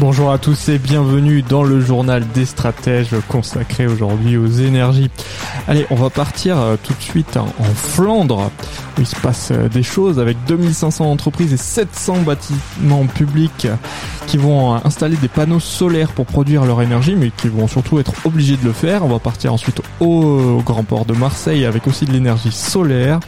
Bonjour à tous et bienvenue dans le journal des stratèges consacré aujourd'hui aux énergies. Allez, on va partir euh, tout de suite en, en Flandre il se passe euh, des choses avec 2500 entreprises et 700 bâtiments publics qui vont euh, installer des panneaux solaires pour produire leur énergie mais qui vont surtout être obligés de le faire. On va partir ensuite au, grand port de Marseille avec aussi de l'énergie solaire.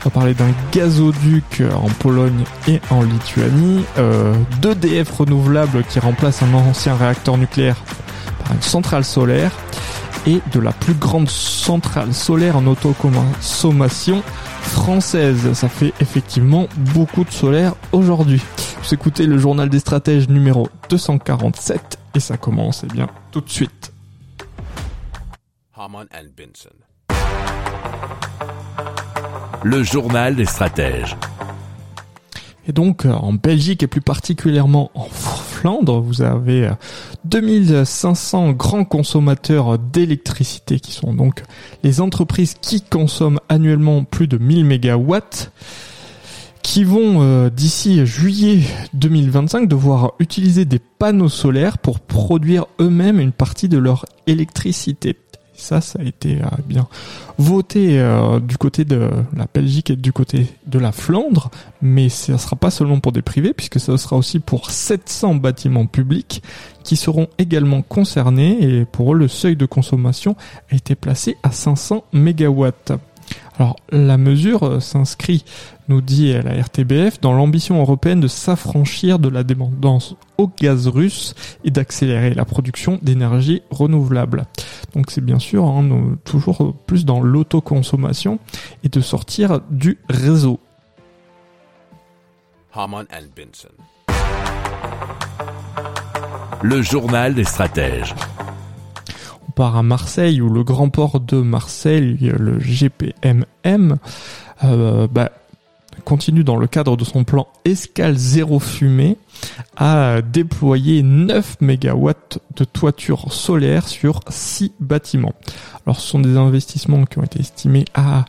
On va parler d'un gazoduc en Pologne et en Lituanie, euh, d'EDF renouvelable qui remplace un ancien réacteur nucléaire par une centrale solaire et de la plus grande centrale solaire en autoconsommation française. Ça fait effectivement beaucoup de solaire aujourd'hui. Vous écoutez le journal des stratèges numéro 247 et ça commence eh bien tout de suite. Le journal des stratèges. Et donc en Belgique et plus particulièrement en Vous avez 2500 euh, grands consommateurs d'électricité qui sont donc les entreprises qui consomment annuellement plus de 1000 mégawatts qui vont euh, d'ici juillet 2025 devoir utiliser des panneaux solaires pour produire eux-mêmes une partie de leur électricité. Ça, ça a été euh, bien voté euh, du côté de la Belgique et du côté de la Flandre, mais ce ne sera pas seulement pour des privés, puisque ce sera aussi pour 700 bâtiments publics qui seront également concernés, et pour eux, le seuil de consommation a été placé à 500 mégawatts. Alors la mesure euh, s'inscrit, nous dit la RTBF, dans l'ambition européenne de s'affranchir de la dépendance au gaz russe et d'accélérer la production d'énergie renouvelable. Donc c'est bien sûr hein, toujours plus dans l'autoconsommation et de sortir du réseau. Le journal des stratèges. Part à Marseille où le grand port de Marseille, le GPMM, euh, bah, continue dans le cadre de son plan Escale zéro fumée à déployer 9 MW de toiture solaire sur 6 bâtiments. Alors ce sont des investissements qui ont été estimés à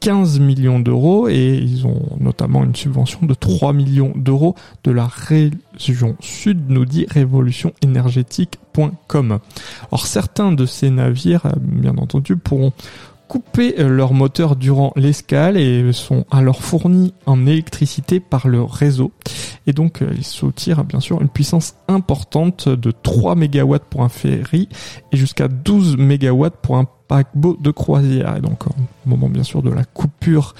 15 millions d'euros et ils ont notamment une subvention de 3 millions d'euros de la région sud, nous dit révolutionénergétique.com. Or certains de ces navires, bien entendu, pourront couper leur moteur durant l'escale et sont alors fournis en électricité par le réseau. Et donc ils soutirent bien sûr une puissance importante de 3 MW pour un ferry et jusqu'à 12 MW pour un paquebot de croisière. Et donc, au moment bien sûr de la coupure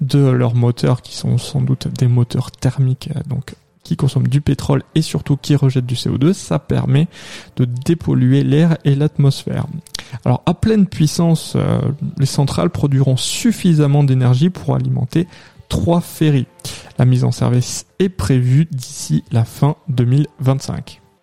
de leurs moteurs, qui sont sans doute des moteurs thermiques, euh, donc qui consomment du pétrole et surtout qui rejettent du CO2, ça permet de dépolluer l'air et l'atmosphère. Alors à pleine puissance, euh, les centrales produiront suffisamment d'énergie pour alimenter trois ferries. La mise en service est prévue d'ici la fin 2025.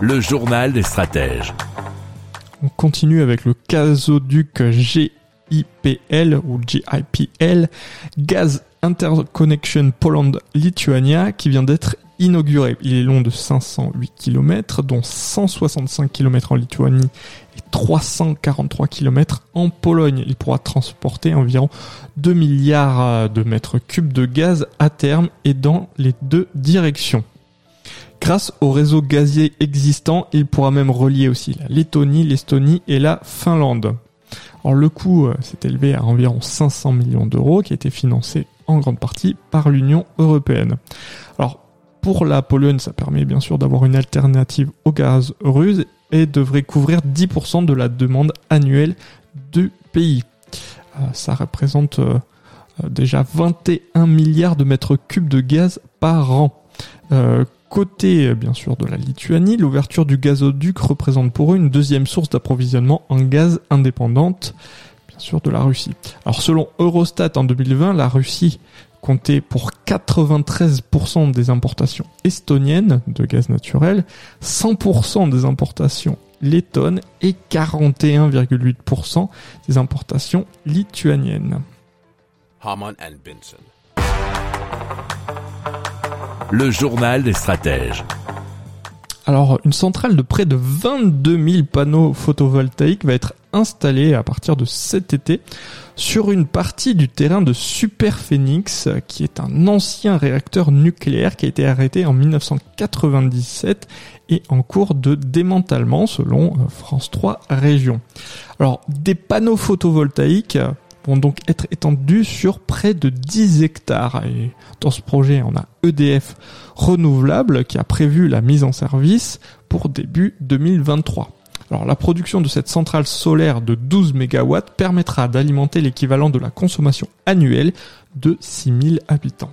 Le journal des stratèges. On continue avec le gazoduc GIPL ou GIPL, Gas Interconnection Poland-Lituania, qui vient d'être inauguré. Il est long de 508 km, dont 165 km en Lituanie et 343 km en Pologne. Il pourra transporter environ 2 milliards de mètres cubes de gaz à terme et dans les deux directions. Grâce au réseau gazier existant, il pourra même relier aussi la Lettonie, l'Estonie et la Finlande. Alors le coût euh, s'est élevé à environ 500 millions d'euros qui a été financé en grande partie par l'Union européenne. Alors, pour la Pologne, ça permet bien sûr d'avoir une alternative au gaz russe et devrait couvrir 10% de la demande annuelle du pays. Euh, ça représente euh, déjà 21 milliards de mètres cubes de gaz par an. Côté bien sûr de la Lituanie, l'ouverture du gazoduc représente pour eux une deuxième source d'approvisionnement en gaz indépendante, bien sûr de la Russie. Alors selon Eurostat en 2020, la Russie comptait pour 93% des importations estoniennes de gaz naturel, 100% des importations lettonnes et 41,8% des importations lituaniennes. Le journal des stratèges. Alors, une centrale de près de 22 000 panneaux photovoltaïques va être installée à partir de cet été sur une partie du terrain de Super Phoenix, qui est un ancien réacteur nucléaire qui a été arrêté en 1997 et en cours de démantèlement selon euh, France 3 Région. Alors, des panneaux photovoltaïques vont donc être étendus sur près de 10 hectares. Et dans ce projet, on a EDF Renouvelable qui a prévu la mise en service pour début 2023. Alors la production de cette centrale solaire de 12 MW permettra d'alimenter l'équivalent de la consommation annuelle de 6000 habitants.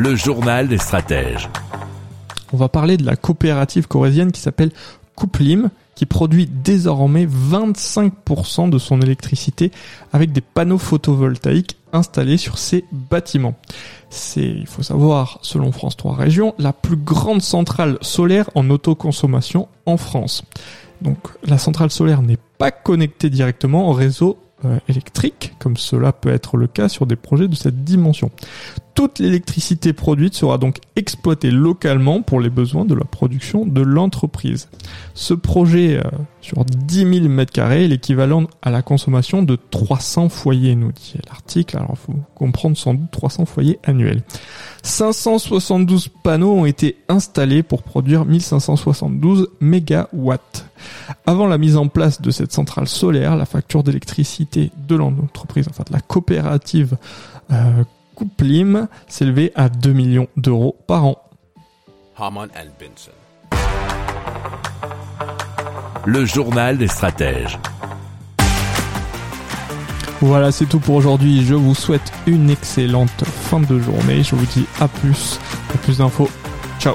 Le journal des stratèges. On va parler de la coopérative corésienne qui s'appelle Couplim, qui produit désormais 25% de son électricité avec des panneaux photovoltaïques installés sur ses bâtiments. C'est, il faut savoir, selon France 3 Régions, la plus grande centrale solaire en autoconsommation en France. Donc la centrale solaire n'est pas connectée directement au réseau électrique, comme cela peut être le cas sur des projets de cette dimension. Toute l'électricité produite sera donc exploitée localement pour les besoins de la production de l'entreprise. Ce projet euh, sur 10 000 m2 est l'équivalent à la consommation de 300 foyers, nous dit l'article. Alors il faut comprendre sans doute 300 foyers annuels. 572 panneaux ont été installés pour produire 1572 mégawatts. Avant la mise en place de cette centrale solaire, la facture d'électricité de l'entreprise, enfin de la coopérative euh, Couplim, s'élevait à 2 millions d'euros par an. Haman and Benson. Le journal des stratèges. Voilà, c'est tout pour aujourd'hui. Je vous souhaite une excellente fin de journée. Je vous dis à plus pour plus d'infos. Ciao